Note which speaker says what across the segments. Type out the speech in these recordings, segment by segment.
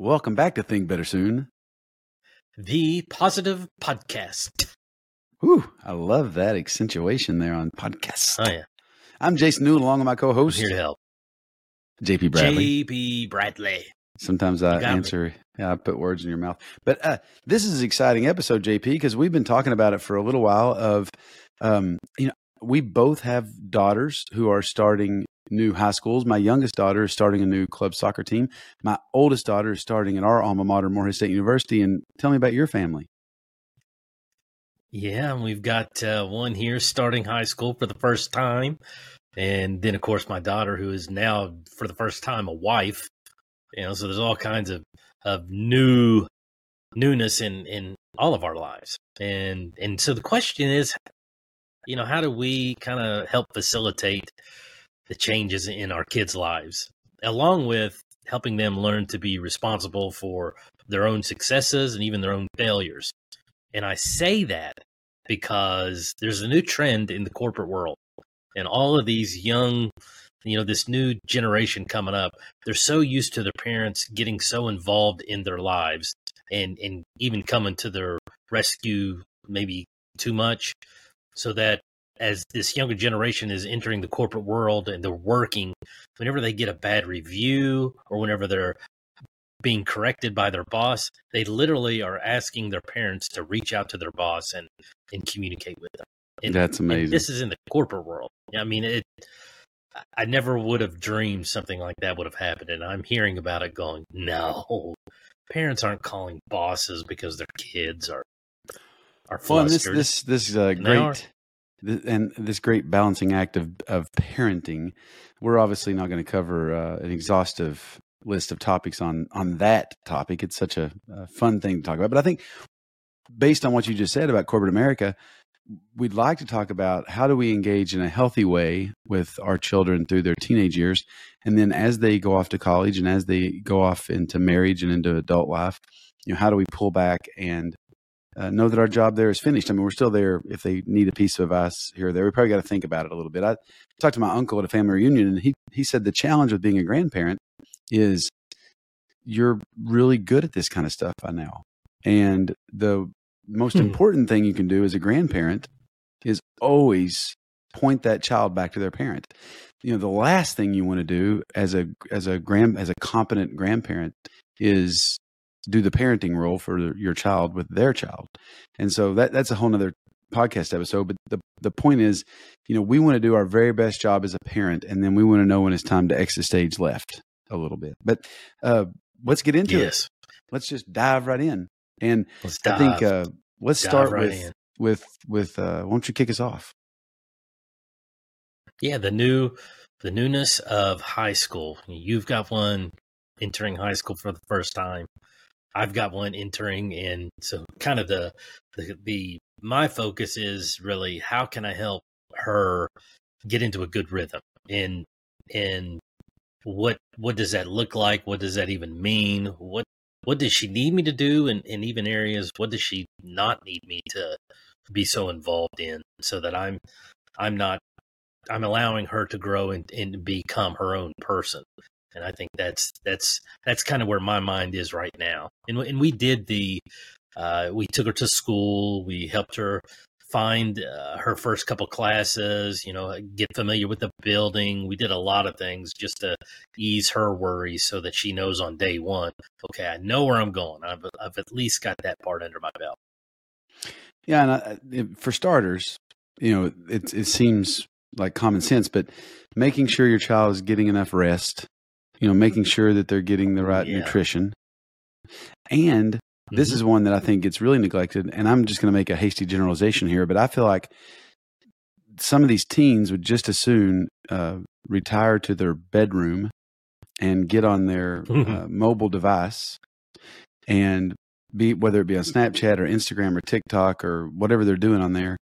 Speaker 1: Welcome back to Think Better Soon.
Speaker 2: The Positive Podcast.
Speaker 1: Whew, I love that accentuation there on podcast.
Speaker 2: Oh, yeah.
Speaker 1: I'm Jason Newell, along with my
Speaker 2: I'm
Speaker 1: co-host
Speaker 2: here to help.
Speaker 1: JP Bradley.
Speaker 2: J.B. Bradley.
Speaker 1: Sometimes I
Speaker 2: You got me.
Speaker 1: answer, yeah, I put words in your mouth. But uh, this is an exciting episode, JP, because we've been talking about it for a little while. Of, um, you know, we both have daughters who are starting new high schools. My youngest daughter is starting a new club soccer team. My oldest daughter is starting at our alma mater, Morehead State University. And tell me about your family.
Speaker 2: Yeah, we've got uh, one here starting high school for the first time. And then, of course, my daughter, who is now, for the first time, a wife. You know, so there's all kinds of, of new newness in, in all of our lives. And and so the question is, you know, how do we kind of help facilitate the changes in our kids' lives, along with helping them learn to be responsible for their own successes and even their own failures. And I say that because there's a new trend in the corporate world. And all of these young, you know, this new generation coming up, they're so used to their parents getting so involved in their lives and, and even coming to their rescue maybe too much. So that as this younger generation is entering the corporate world and they're working, whenever they get a bad review or whenever they're being corrected by their boss, they literally are asking their parents to reach out to their boss and, and communicate with them. And,
Speaker 1: That's amazing.
Speaker 2: this is in the corporate world. I mean, it. I never would have dreamed something like that would have happened, and I'm hearing about it, going, "No, parents aren't calling bosses because their kids are are
Speaker 1: Well, this
Speaker 2: flustered."
Speaker 1: this this uh, great and this great balancing act of of parenting. We're obviously not going to cover uh, an exhaustive list of topics on on that topic. It's such a, a fun thing to talk about. But I think based on what you just said about corporate America, we'd like to talk about how do we engage in a healthy way with our children through their teenage years, and then as they go off to college and as they go off into marriage and into adult life, you know, how do we pull back and uh, know that our job there is finished. I mean, we're still there if they need a piece of advice here or there. We probably got to think about it a little bit. I talked to my uncle at a family reunion, and he he said the challenge with being a grandparent is you're really good at this kind of stuff by now, and the most
Speaker 2: Hmm.
Speaker 1: important thing you can do as a grandparent is always point that child back to their parent. You know, the last thing you want to do as a as a grand as a competent grandparent is do the parenting role for your child with their child. And so that that's a whole nother podcast episode. But the the point is, you know, we want to do our very best job as a parent, and then we want to know when it's time to exit stage left a little bit. But uh, let's get into it. Let's just dive right in. And
Speaker 2: let's
Speaker 1: I
Speaker 2: dive.
Speaker 1: think uh, let's
Speaker 2: Dive
Speaker 1: start
Speaker 2: right
Speaker 1: with
Speaker 2: in.
Speaker 1: with with uh, why don't you kick us off?
Speaker 2: Yeah, the new the newness of high school. You've got one entering high school for the first time. I've got one entering and so kind of the the, the my focus is really how can I help her get into a good rhythm and and what what does that look like? What does that even mean? What what does she need me to do and in even areas what does she not need me to be so involved in so that I'm I'm not I'm allowing her to grow and, and become her own person. And I think that's that's that's kind of where my mind is right now. And and we did the uh, we took her to school. We helped her find uh, her first couple classes. You know, get familiar with the building. We did a lot of things just to ease her worries, so that she knows on day one. Okay, I know where I'm going. I've I've at least got that part under my belt.
Speaker 1: Yeah, and I, it- for starters, you know, it it seems like common sense, but making sure your child is getting enough rest, you know, making sure that they're getting the right
Speaker 2: Yeah.
Speaker 1: nutrition, and this
Speaker 2: Mhm.
Speaker 1: is one that I think gets really neglected. And I'm just going to make a hasty generalization here, but I feel like some of these teens would just as soon uh, retire to their bedroom and get on their uh, mobile device and be whether it be on Snapchat or Instagram or TikTok or whatever they're doing on there.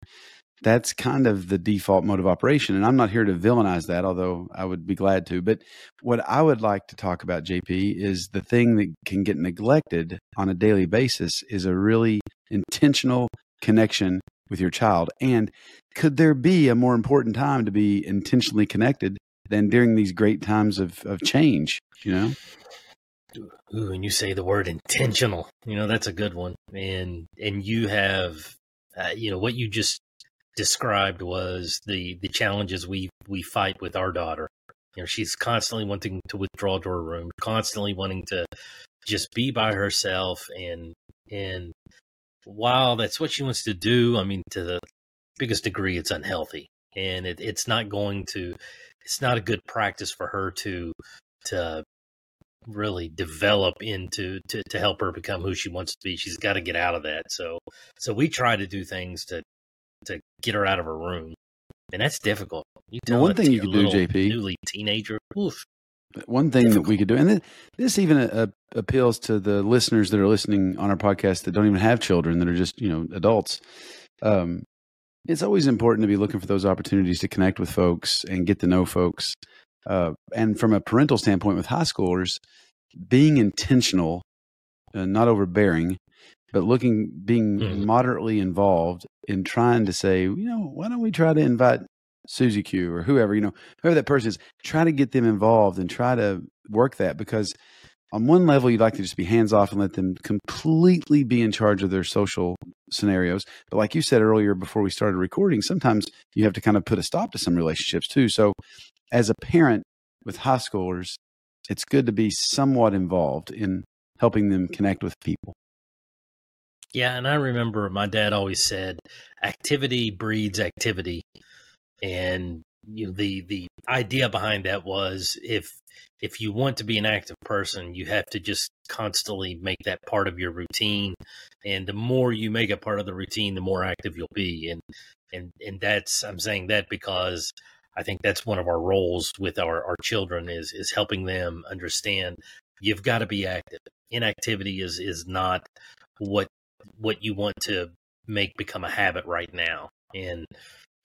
Speaker 1: That's kind of the default mode of operation. And I'm not here to villainize that, although I would be glad to. But what I would like to talk about, JP, is the thing that can get neglected on a daily basis is a really intentional connection with your child. And could there be a more important time to be intentionally connected than during these great times of, of change? You know?
Speaker 2: Ooh, and you say the word intentional. You know that's a good one. And and you have, uh, you know, what you just described was the the challenges we we fight with our daughter. You know, she's constantly wanting to withdraw to her room, constantly wanting to just be by herself, and and while that's what she wants to do, I mean, to the biggest degree, it's unhealthy, and it, it's not going to, it's not a good practice for her to to really develop into to, to help her become who she wants to be. She's got to get out of that. So so we try to do things to to get her out of her room, and that's difficult.
Speaker 1: You tell well, one thing you could do, JP,
Speaker 2: newly teenager. Oof.
Speaker 1: One thing difficult. that we could do, and this even uh, appeals to the listeners that are listening on our podcast that don't even have children, that are just you know adults. Um, it's always important to be looking for those opportunities to connect with folks and get to know folks. Uh, and from a parental standpoint, with high schoolers, being intentional, uh, not overbearing, but looking, being mm-hmm. moderately involved in trying to say, you know, why don't we try to invite Susie Q or whoever, you know, whoever that person is, try to get them involved and try to work that because on one level, you'd like to just be hands off and let them completely be in charge of their social scenarios. But like you said earlier before we started recording, sometimes you have to kind of put a stop to some relationships too. So as a parent with high schoolers, it's good to be somewhat involved in helping them connect with people.
Speaker 2: Yeah, and I remember my dad always said, "Activity breeds activity," and you know the the idea behind that was if if you want to be an active person, you have to just constantly make that part of your routine, and the more you make it part of the routine, the more active you'll be. And and and that's I'm saying that because I think that's one of our roles with our, our children is is helping them understand you've got to be active. Inactivity is is not what what you want to make become a habit right now. And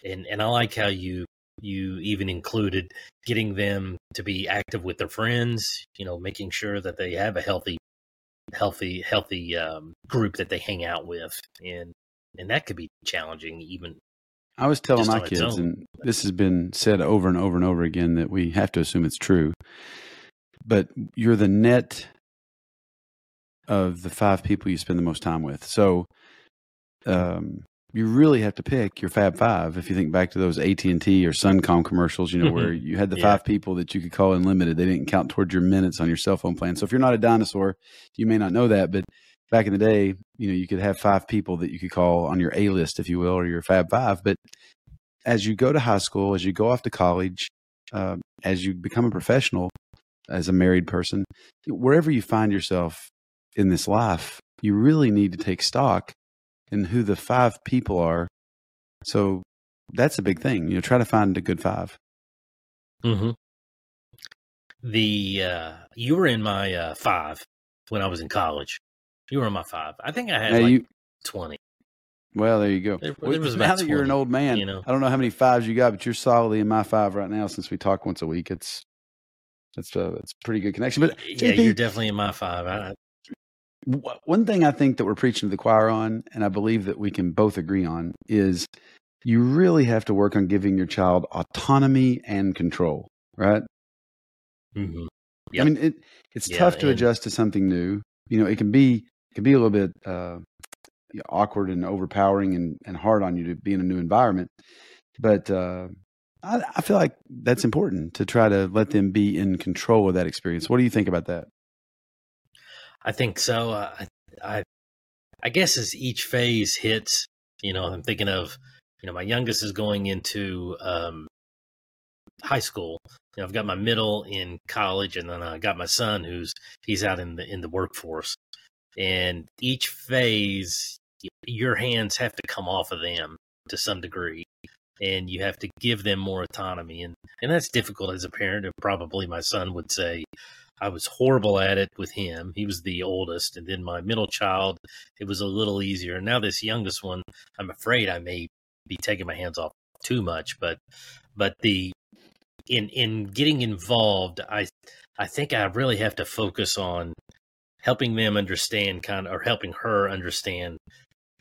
Speaker 2: and and I like how you you even included getting them to be active with their friends, you know, making sure that they have a healthy healthy healthy um, group that they hang out with and and that could be challenging even
Speaker 1: I was telling my kids and this has been said over and over and over again that we have to assume it's true. But you're the net of the five people you spend the most time with. So um, you really have to pick your Fab Five. If you think back to those AT and T or Suncom commercials, you know where you had the yeah. five people that you could call unlimited. They didn't count towards your minutes on your cell phone plan. So if you're not a dinosaur, you may not know that, but back in the day, you know, you could have five people that you could call on your A list, if you will, or your Fab Five. But as you go to high school, as you go off to college, uh, as you become a professional, as a married person, wherever you find yourself in this life, you really need to take stock in who the five people are. So that's a big thing. You know, try to find a good 5
Speaker 2: Mm-hmm. The uh, you were in my uh, five when I was in college. You were in my five. I think I had like you, twenty.
Speaker 1: Well, there you go. There, well, now that you're an old man, you know? I don't know how many fives you got, but you're solidly in my five right now. Since we talk once a week, it's that's a that's pretty good connection. But
Speaker 2: yeah, JP, you're definitely in my five. I,
Speaker 1: one thing I think that we're preaching to the choir on, and I believe that we can both agree on, is you really have to work on giving your child autonomy and control, right?
Speaker 2: Mm-hmm.
Speaker 1: Yep. I mean, it, it's yeah, tough to adjust to something new. You know, it can be it can be a little bit uh, awkward and overpowering and, and hard on you to be in a new environment. But uh, I, I feel like that's important to try to let them be in control of that experience. What do you think about that?
Speaker 2: I think so. Uh, I, I guess as each phase hits, you know, I'm thinking of, you know, my youngest is going into um, high school. You know, I've got my middle in college, and then I got my son who's he's out in the in the workforce. And each phase, your hands have to come off of them to some degree, and you have to give them more autonomy. And and that's difficult as a parent. And probably my son would say, I was horrible at it with him. He was the oldest, and then my middle child, it was a little easier. And now this youngest one, I'm afraid I may be taking my hands off too much, but but the in in getting involved, I I think I really have to focus on helping them understand kind of or helping her understand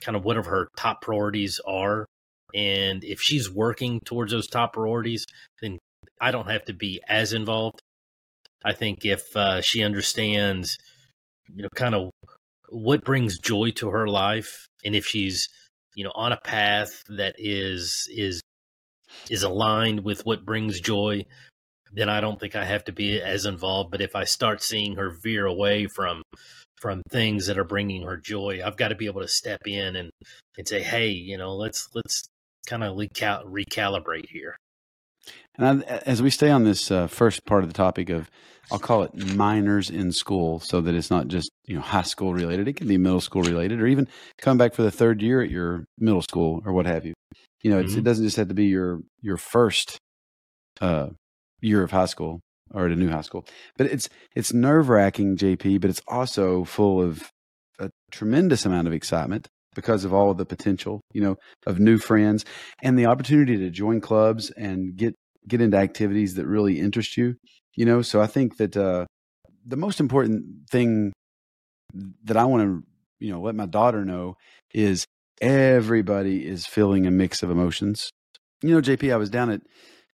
Speaker 2: kind of what her top priorities are and if she's working towards those top priorities then I don't have to be as involved I think if uh, she understands, you know, kind of what brings joy to her life, and if she's, you know, on a path that is is is aligned with what brings joy, then I don't think I have to be as involved. But if I start seeing her veer away from from things that are bringing her joy, I've got to be able to step in and and say, hey, you know, let's let's kind of recal- recalibrate here.
Speaker 1: And I, as we stay on this uh, first part of the topic of, I'll call it minors in school, so that it's not just you know high school related. It can be middle school related, or even come back for the third year at your middle school or what have you. You know, mm-hmm. it doesn't just have to be your your first uh, year of high school or at a new high school, but it's it's nerve wracking, JP. But it's also full of a tremendous amount of excitement because of all of the potential, you know, of new friends and the opportunity to join clubs and get get into activities that really interest you. You know, so I think that uh, the most important thing that I want to, you know, let my daughter know is everybody is feeling a mix of emotions. You know, JP, I was down at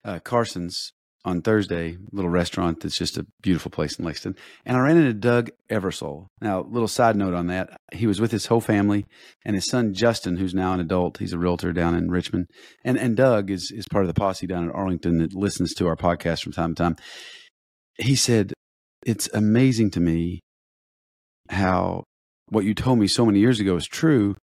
Speaker 1: uh, Carson's on Thursday, little restaurant that's just a beautiful place in Lexington. And I ran into Doug Eversole. Now, little side note on that, he was with his whole family and his son Justin, who's now an adult. He's a realtor down in Richmond. And and Doug is is part of the posse down in Arlington that listens to our podcast from time to time. He said, It's amazing to me how what you told me so many years ago is true.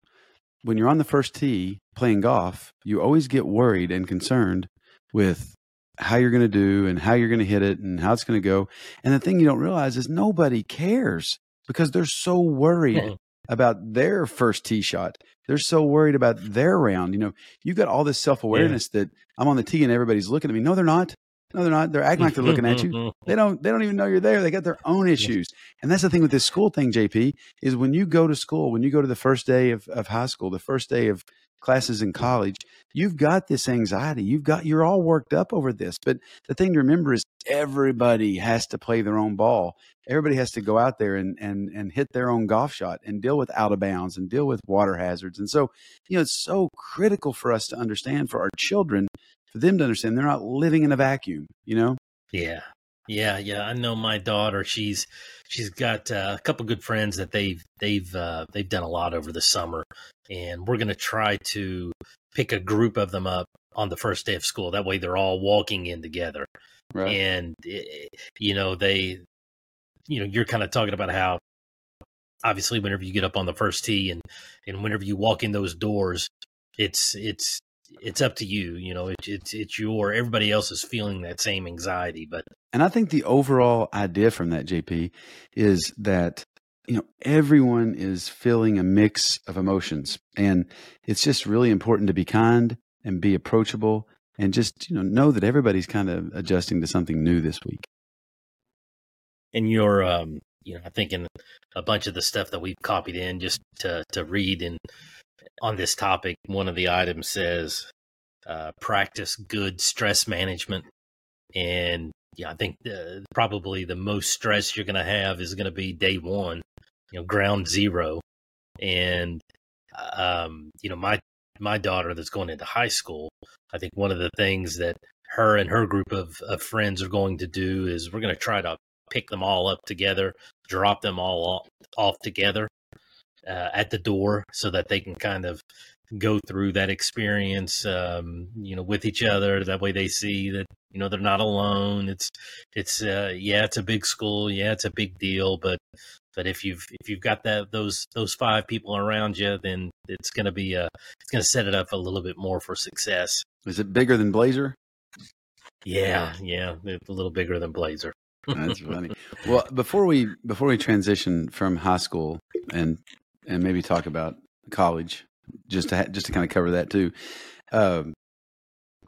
Speaker 1: When you're on the first tee playing golf, you always get worried and concerned with how you're going to do and how you're going to hit it and how it's going to go. And the thing you don't realize is nobody cares because they're so worried mm-hmm. about their first tee shot. They're so worried about their round. You know, you've got all this self awareness yeah. that I'm on the tee and everybody's looking at me. No, they're not. No, they're not. They're acting like they're looking at you. They don't. They don't even know you're there. They got their own issues. And that's the thing with this school thing, JP, is when you go to school, when you go to the first day of, of high school, the first day of classes in college, you've got this anxiety. You've got, you're all worked up over this. But the thing to remember is everybody has to play their own ball. Everybody has to go out there and, and, and hit their own golf shot and deal with out of bounds and deal with water hazards. And so, you know, it's so critical for us to understand for our children, for them to understand they're not living in a vacuum, you know?
Speaker 2: Yeah. Yeah, yeah, I know my daughter. She's she's got uh, a couple good friends that they've they've uh, they've done a lot over the summer, and we're going to try to pick a group of them up on the first day of school. That way, they're all walking in together, right. and it, eh, you know they, you know, you're kind of talking about how obviously whenever you get up on the first tee and and whenever you walk in those doors, it's it's it's up to you. You know, it's it's it's your. Everybody else is feeling that same anxiety, but
Speaker 1: and I think the overall idea from that JP is that you know everyone is feeling a mix of emotions, and it's just really important to be kind and be approachable, and just you know know that everybody's kind of adjusting to something new this week.
Speaker 2: And you're, um, you know, I think in a bunch of the stuff that we've copied in just to to read and on this topic, one of the items says uh, practice good stress management. And yeah, I think probably the most stress you're going to have is going to be day one, you know, ground zero. And, um, you know, my, my daughter that's going into high school, I think one of the things that her and her group of, of friends are going to do is we're going to try to pick them all up together, drop them all off, off together uh, at the door so that they can kind of go through that experience um, you know with each other. That way they see that you know they're not alone. It's it's uh, yeah it's a big school. Yeah it's a big deal. But but if you've if you've got that those those five people around you then it's going to be a it's going to set it up a little bit more for success.
Speaker 1: Is it bigger than blazer?
Speaker 2: Yeah yeah a little bigger than blazer.
Speaker 1: That's funny. Well before we before we transition from high school and and maybe talk about college just to just to kind of cover that too. Um,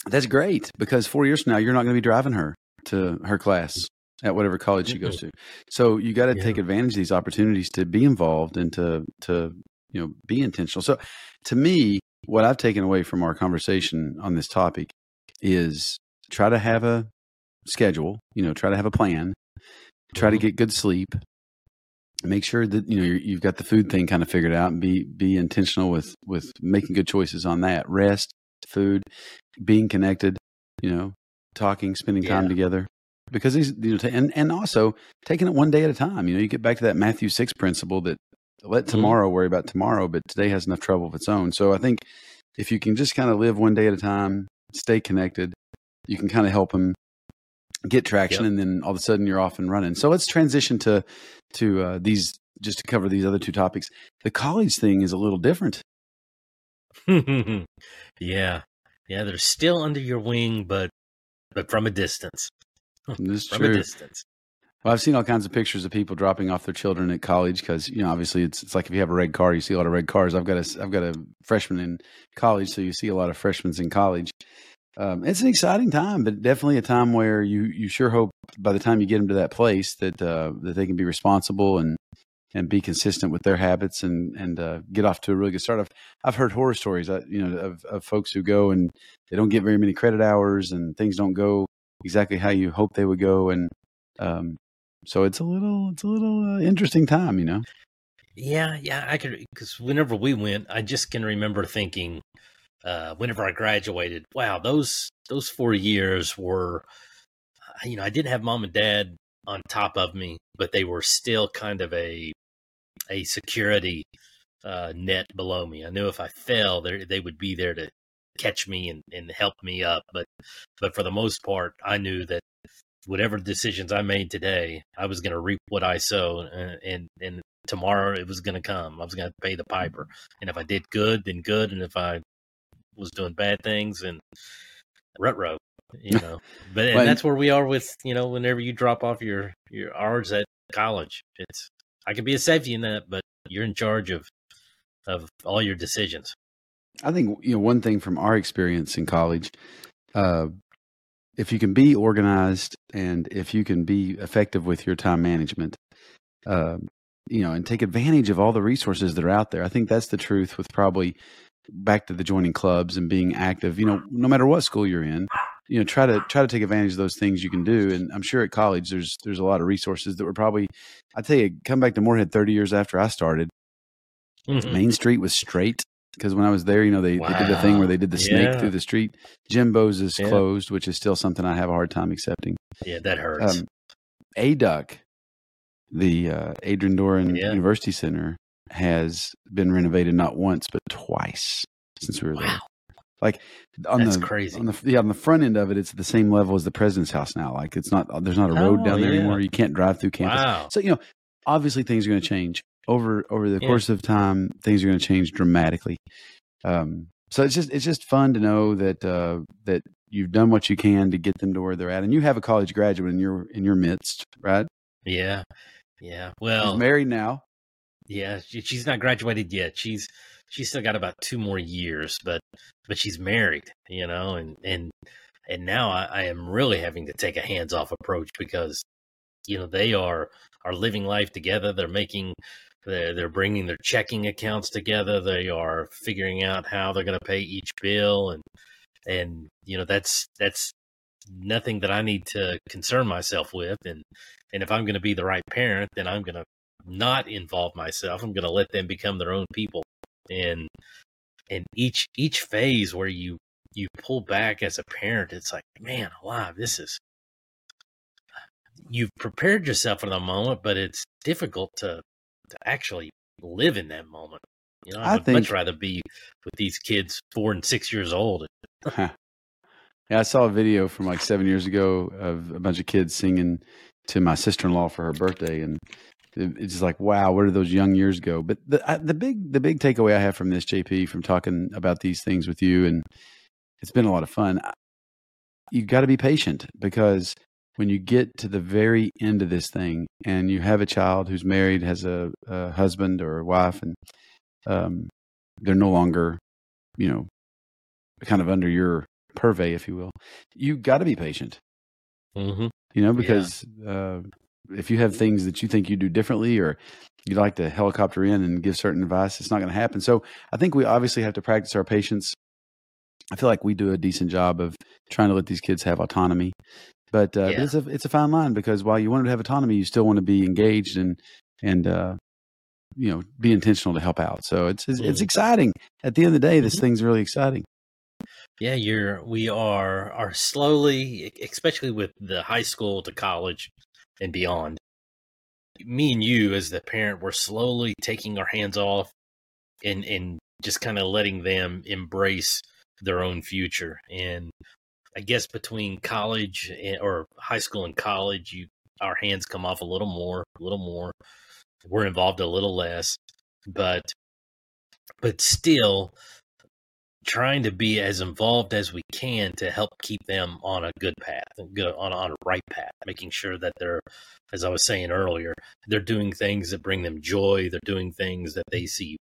Speaker 1: that's great because four years from now you're not going to be driving her to her class at whatever college she goes to. So you got to yeah. take advantage of these opportunities to be involved and to to you know be intentional. So to me, what I've taken away from our conversation on this topic is try to have a schedule. You know, try to have a plan. Try to mm-hmm. get good sleep make sure that you know you have got the food thing kind of figured out and be be intentional with with making good choices on that rest food being connected you know talking spending time yeah. together because these you know, and and also taking it one day at a time. You know, you get back to that Matthew six principle that let
Speaker 2: Mhm.
Speaker 1: tomorrow worry about tomorrow, but today has enough trouble of its own. So I think if you can just kind of live one day at a time, stay connected, you can kind of help them get traction,
Speaker 2: Yep.
Speaker 1: and then all of a sudden you're off and running. So let's transition to to uh, these just to cover these other two topics. The college thing is a little different.
Speaker 2: yeah, yeah. They're still under your wing, but but from a distance.
Speaker 1: This is
Speaker 2: From a
Speaker 1: true.
Speaker 2: distance.
Speaker 1: Well, I've seen all kinds of pictures of people dropping off their children at college because you know obviously it's it's like if you have a red car, you see a lot of red cars. I've got a I've got a freshman in college, so you see a lot of freshmen in college. Um, it's an exciting time, but definitely a time where you you sure hope by the time you get them to that place that uh, that they can be responsible and and be consistent with their habits and and uh, get off to a really good start. I've I've heard horror stories, uh, you know, of of folks who go and they don't get very many credit hours and things don't go exactly how you hope they would go and um, so it's a little it's a little uh, interesting time, you know.
Speaker 2: Yeah, yeah. I could because whenever we went, I just can remember thinking, uh, whenever I graduated, wow, those those four years were, uh, you know, I didn't have mom and dad on top of me, but they were still kind of a a security uh, net below me. I knew if I fell, they they would be there to catch me and, and help me up. But but for the most part, I knew that whatever decisions I made today, I was going to reap what I sow, and and, and tomorrow it was going to come. I was going to pay the piper, and if I did good, then good, and if I was doing bad things, and rut row, you know. But and that's where we are with you know whenever you drop off your your hours at college, it's I could be a safety net, but you're in charge of of all your decisions.
Speaker 1: I think you know one thing from our experience in college, uh, if you can be organized and if you can be effective with your time management, uh, you know, and take advantage of all the resources that are out there. I think that's the truth with probably back to the joining clubs and being active. You know, no matter what school you're in, you know, try to try to take advantage of those things you can do. And I'm sure at college there's there's a lot of resources that were probably. I tell you, come back to Morehead 30 years after I started.
Speaker 2: Mhm.
Speaker 1: Main Street was straight because when I was there, you know, they, they did the thing where they did the snake
Speaker 2: Yeah.
Speaker 1: through the street. Jimbo's is
Speaker 2: Yeah.
Speaker 1: closed, which is still something I have a hard time accepting.
Speaker 2: Yeah, that hurts.
Speaker 1: Um, ADUC, the uh, Adron Doran
Speaker 2: Yeah.
Speaker 1: University Center, has been renovated not once but twice since we were there.
Speaker 2: wow,
Speaker 1: Like on
Speaker 2: that's
Speaker 1: the
Speaker 2: crazy.
Speaker 1: on the yeah on the front end of it, it's the same level as the president's house now. Like it's not there's not a road
Speaker 2: Oh,
Speaker 1: down there
Speaker 2: yeah.
Speaker 1: anymore. You can't drive through campus.
Speaker 2: wow.
Speaker 1: So you know, obviously things are going to change over over the
Speaker 2: Yeah.
Speaker 1: course of time. Things are going to change dramatically. Um, so it's just it's just fun to know that uh, that you've done what you can to get them to where they're at, and you have a college graduate in your in your midst, right?
Speaker 2: Yeah, yeah.
Speaker 1: He's
Speaker 2: Well,
Speaker 1: married now.
Speaker 2: Yeah, she, she's not graduated yet. She's she's still got about two more years, but but she's married, you know, and and and now I, I am really having to take a hands off approach because you know they are are living life together. They're making they're they're bringing their checking accounts together. They are figuring out how they're going to pay each bill, and and you know that's that's nothing that I need to concern myself with. And and if I'm going to be the right parent, then I'm going to not involve myself. I'm going to let them become their own people. And and each each phase where you you pull back as a parent, it's like, man, alive, this is you've prepared yourself for the moment, but it's difficult to to actually live in that moment. You know, I,
Speaker 1: I
Speaker 2: would
Speaker 1: think-
Speaker 2: much rather be with these kids four and six years old.
Speaker 1: yeah, I saw a video from like seven years ago of a bunch of kids singing to my sister in law for her birthday, and it's just like, wow, where did those young years go? But the I, the big the big takeaway I have from this, JP, from talking about these things with you, and it's been a lot of fun. I- You got to be patient because when you get to the very end of this thing, and you have a child who's married, has a, a husband or a wife, and um, they're no longer, you know, kind of under your purvey, if you will, you got to be patient,
Speaker 2: Mm-hmm.
Speaker 1: you know, because uh, if you have things that you think you do differently or you'd like to helicopter in and give certain advice, it's not going to happen. So I think we obviously have to practice our patience. I feel like we do a decent job of trying to let these kids have autonomy. But, uh, but
Speaker 2: Yeah.
Speaker 1: it's a it's a fine line because while you want them to have autonomy, you still want to be engaged and and uh, you know be intentional to help out. So it's it's, it's
Speaker 2: Mhm.
Speaker 1: exciting. At the end of the day, this
Speaker 2: Mhm.
Speaker 1: thing's really exciting.
Speaker 2: Yeah, you're. We are are slowly, especially with the high school to college and beyond. Me and you, as the parent, we're slowly taking our hands off and and just kind of letting them embrace their own future. And I guess between college and, or high school and college, you our hands come off a little more, a little more. We're involved a little less, but but still trying to be as involved as we can to help keep them on a good path, good on on a right path, making sure that they're, as I was saying earlier, they're doing things that bring them joy. They're doing things that they see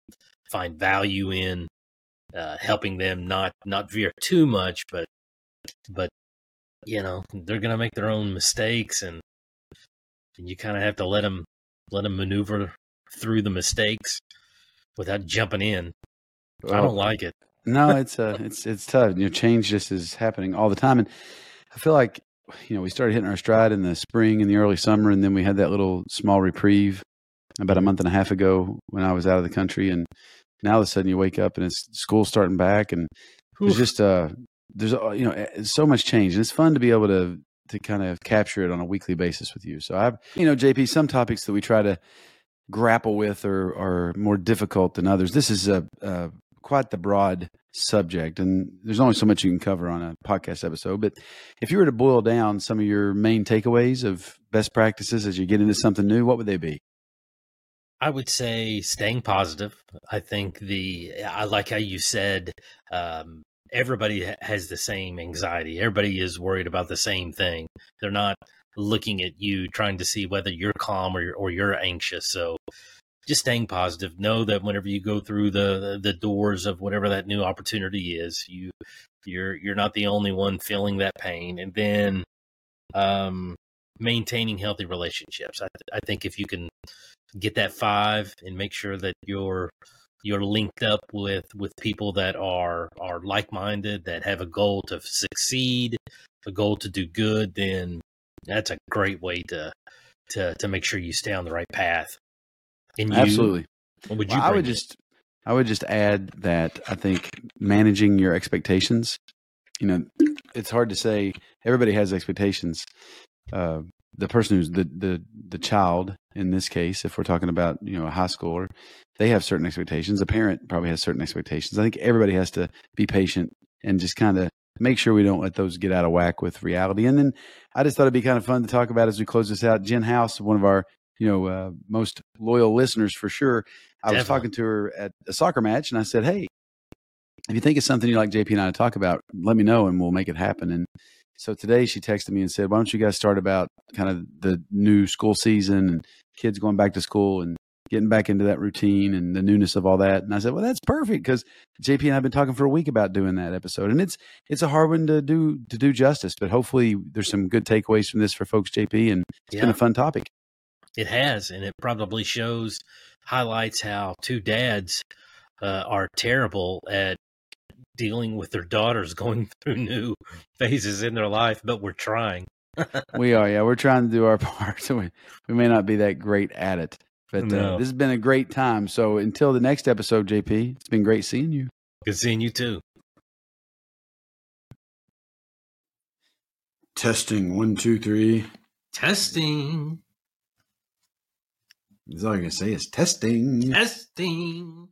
Speaker 2: find value in, uh, helping them not not veer too much, but but you know they're gonna make their own mistakes, and and you kind of have to let them let them maneuver through the mistakes without jumping in. Well, I don't like it.
Speaker 1: No, it's uh, it's it's tough. You know, change just is happening all the time, and I feel like you know we started hitting our stride in the spring and the early summer, and then we had that little small reprieve about a month and a half ago when I was out of the country, and now all of a sudden you wake up and it's school starting back, and there's just uh there's you know eh, so much change, and it's fun to be able to to kind of capture it on a weekly basis with you. So I've you know JP, some topics that we try to grapple with are are more difficult than others. This is a, a quite the broad subject, and there's only so much you can cover on a podcast episode. But if you were to boil down some of your main takeaways of best practices as you get into something new, what would they be?
Speaker 2: I would say staying positive. I think the I like how you said um, everybody has the same anxiety. Everybody is worried about the same thing. They're not looking at you trying to see whether you're calm or or you're anxious. So just staying positive. Know that whenever you go through the the doors of whatever that new opportunity is, you you're you're not the only one feeling that pain. And then um, maintaining healthy relationships. I, I think if you can get that five and make sure that you're you're linked up with with people that are are like-minded that have a goal to succeed a goal to do good then that's a great way to to to make sure you stay on the right path
Speaker 1: and you, absolutely would you well, i would just i would just add that i think managing your expectations you know it's hard to say everybody has expectations uh, the person who's the the the child in this case, if we're talking about you know a high schooler, they have certain expectations. A parent probably has certain expectations. I think everybody has to be patient and just kind of make sure we don't let those get out of whack with reality. And then I just thought it'd be kind of fun to talk about as we close this out. Jen House, one of our you know uh, most loyal listeners for sure. I Definitely. was talking to her at a soccer match, and I said, "Hey, if you think it's something you like JP and I to talk about, let me know, and we'll make it happen." And so today she texted me and said, "Why don't you guys start about kind of the new school season and kids going back to school and getting back into that routine and the newness of all that?" And I said, "Well, that's perfect because JP and I've been talking for a week about doing that episode, and it's it's a hard one to do to do justice, but hopefully there's some good takeaways from this for folks, JP, and it's yeah. been a fun topic.
Speaker 2: It has, and it probably shows highlights how two dads uh, are terrible at dealing with their daughters going through new phases in their life, but we're trying.
Speaker 1: we are, yeah. We're trying to do our part. So we, we may not be that great at it. But uh, no. uh, this has been a great time. So until the next episode, JP, it's been great seeing you.
Speaker 2: Good seeing you too.
Speaker 1: Testing one, two, three.
Speaker 2: Testing.
Speaker 1: That's all I'm gonna say is testing.
Speaker 2: Testing.